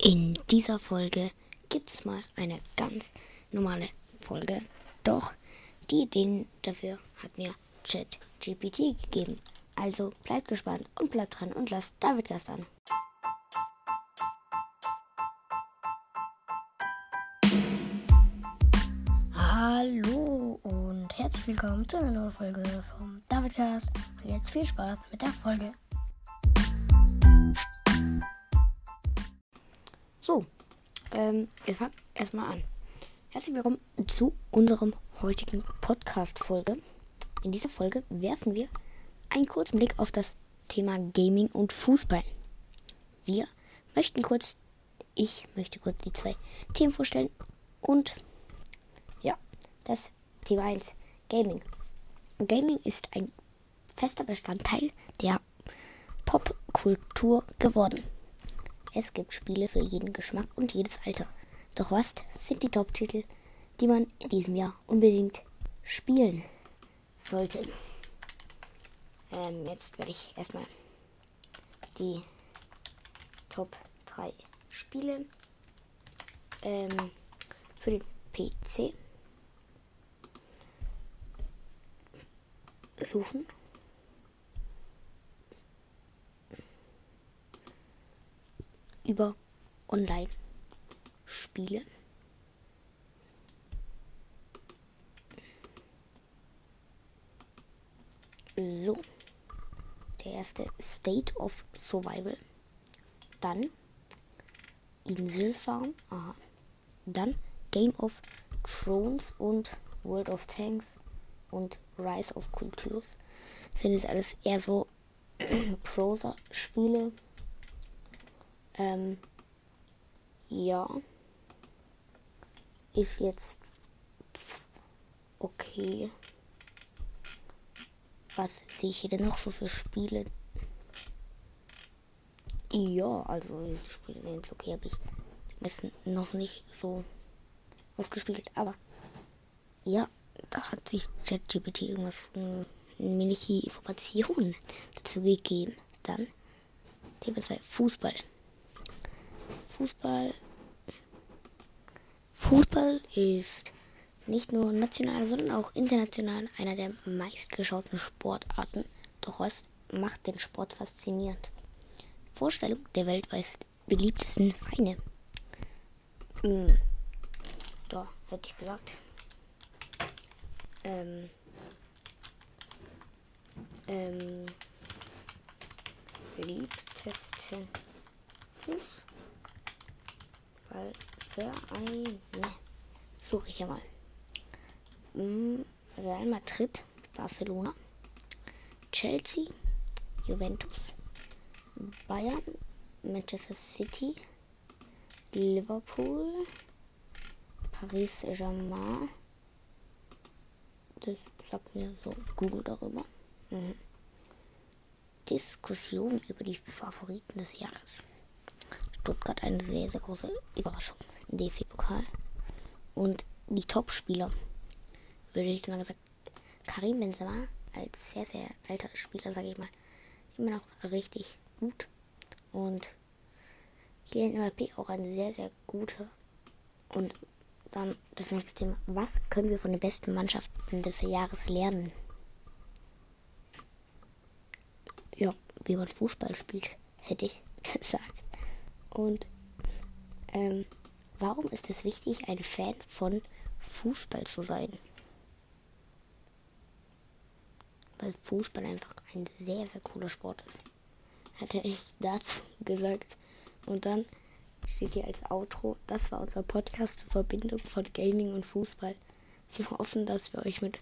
In dieser Folge gibt es mal eine ganz normale Folge. Doch die Ideen dafür hat mir ChatGPT gegeben. Also bleibt gespannt und bleibt dran und lasst David Gast an. Hallo und herzlich willkommen zu einer neuen Folge vom Davidcast. Und jetzt viel Spaß mit der Folge. So, ähm, wir fangen erstmal an. Herzlich willkommen zu unserem heutigen Podcast-Folge. In dieser Folge werfen wir einen kurzen Blick auf das Thema Gaming und Fußball. Wir möchten kurz, ich möchte kurz die zwei Themen vorstellen und ja, das Thema 1, Gaming. Gaming ist ein fester Bestandteil der Popkultur geworden. Es gibt Spiele für jeden Geschmack und jedes Alter. Doch was sind die Top-Titel, die man in diesem Jahr unbedingt spielen sollte? Ähm, jetzt werde ich erstmal die Top 3 Spiele ähm, für den PC suchen. Über Online-Spiele. So. Der erste State of Survival. Dann Inselfarm. Aha. Dann Game of Thrones und World of Tanks und Rise of Cultures. Sind es alles eher so Prosa-Spiele. Ähm, ja. Ist jetzt okay. Was sehe ich hier denn noch so für Spiele? Ja, also die Spiele sind jetzt okay, habe ich die noch nicht so aufgespielt, aber ja, da hat sich ChatGPT irgendwas eine mini Informationen dazu gegeben. Dann Thema 2 Fußball. Fußball. Fußball ist nicht nur national, sondern auch international einer der meistgeschauten Sportarten. Doch was macht den Sport faszinierend? Vorstellung der weltweit beliebtesten Vereine. Hm. Da hätte ich gesagt. Ähm. Ähm. Beliebtesten Fußball. Fußballvereine. Suche ich ja mal. Hm, Real Madrid, Barcelona, Chelsea, Juventus, Bayern, Manchester City, Liverpool, Paris Saint-Germain. Das sagt mir so Google darüber. Mhm. Diskussion über die Favoriten des Jahres. Stuttgart eine sehr, sehr große Überraschung im DFB-Pokal. Und die Top-Spieler, würde ich mal gesagt, Karim Benzema als sehr, sehr alter Spieler, sage ich mal, immer noch richtig gut. Und Kylian Mbappé auch ein sehr, sehr guter. Und dann das nächste Thema. Was können wir von den besten Mannschaften des Jahres lernen? Ja, wie man Fußball spielt, hätte ich gesagt. Und ähm, warum ist es wichtig, ein Fan von Fußball zu sein? Weil Fußball einfach ein sehr, sehr cooler Sport ist. Hat er echt dazu gesagt. Und dann steht hier als Outro, das war unser Podcast zur Verbindung von Gaming und Fußball. Wir hoffen, dass wir euch mit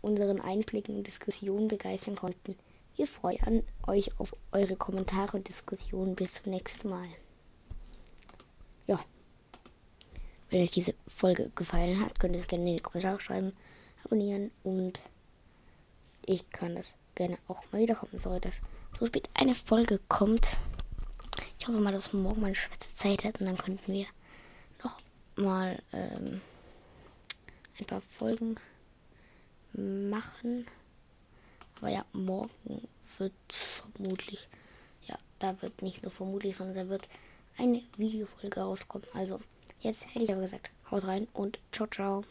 unseren Einblicken und Diskussionen begeistern konnten. Wir freuen euch auf eure Kommentare und Diskussionen. Bis zum nächsten Mal ja, wenn euch diese Folge gefallen hat, könnt ihr es gerne in die Kommentare schreiben, abonnieren und ich kann das gerne auch mal wiederkommen. Sorry, dass so spät eine Folge kommt. Ich hoffe mal, dass morgen meine Schwester Zeit hat und dann könnten wir noch mal ähm, ein paar Folgen machen. Aber ja, morgen wird vermutlich, ja, da wird nicht nur vermutlich, sondern da wird eine Videofolge rauskommen. Also, jetzt hätte ich aber gesagt, haut rein und ciao, ciao.